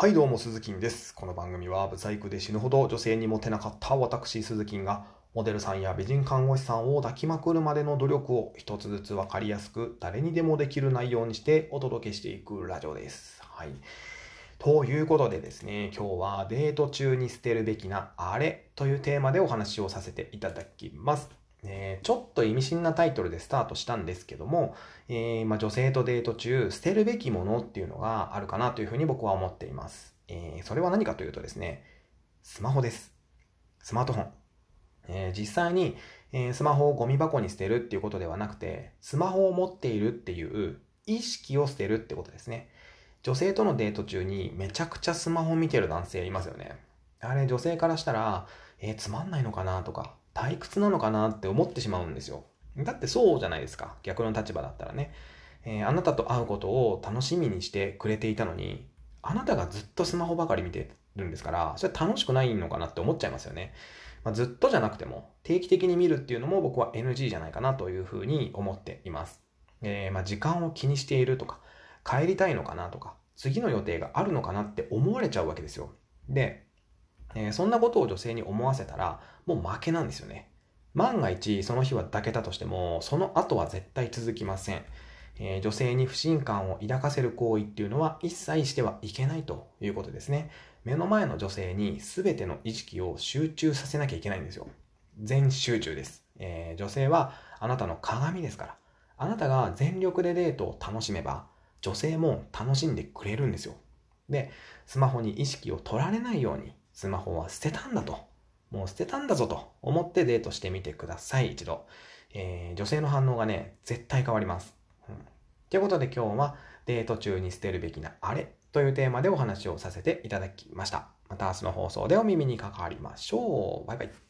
はいどうも鈴木です。この番組はブサイクで死ぬほど女性にモテなかった私鈴木がモデルさんや美人看護師さんを抱きまくるまでの努力を一つずつわかりやすく誰にでもできる内容にしてお届けしていくラジオです。はい。ということでですね、今日はデート中に捨てるべきなあれというテーマでお話をさせていただきます。えーちょっと意味深なタイトルでスタートしたんですけども、えーまあ、女性とデート中捨てるべきものっていうのがあるかなというふうに僕は思っています。えーそれは何かというとですね、スマホです。スマートフォン。え実際に、えスマホをゴミ箱に捨てるっていうことではなくて、スマホを持っているっていう意識を捨てるってことですね。女性とのデート中にめちゃくちゃスマホ見てる男性いますよね。あれ女性からしたら、えーつまんないのかなとか、退屈なのかなって思ってしまうんですよ。だってそうじゃないですか。逆の立場だったらね。えーあなたと会うことを楽しみにしてくれていたのに、あなたがずっとスマホばかり見てるんですから、それ楽しくないのかなって思っちゃいますよね。まあ、ずっとじゃなくても、定期的に見るっていうのも僕は NG じゃないかなというふうに思っています。えーまあ、時間を気にしているとか、帰りたいのかなとか、次の予定があるのかなって思われちゃうわけですよ。で、えーそんなことを女性に思わせたら、もう負けなんですよね。万が一その日は抱けたとしても、その後は絶対続きません。えー女性に不信感を抱かせる行為っていうのは一切してはいけないということですね。目の前の女性に全ての意識を集中させなきゃいけないんですよ。全集中です。えー女性はあなたの鏡ですから。あなたが全力でデートを楽しめば、女性も楽しんでくれるんですよ。で、スマホに意識を取られないように、スマホは捨てたんだと。もう捨てたんだぞと思ってデートしてみてください、一度。えー女性の反応がね、絶対変わります。うんということで今日はデート中に捨てるべきなあれというテーマでお話をさせていただきました。また明日の放送でお耳にかかりましょう。バイバイ。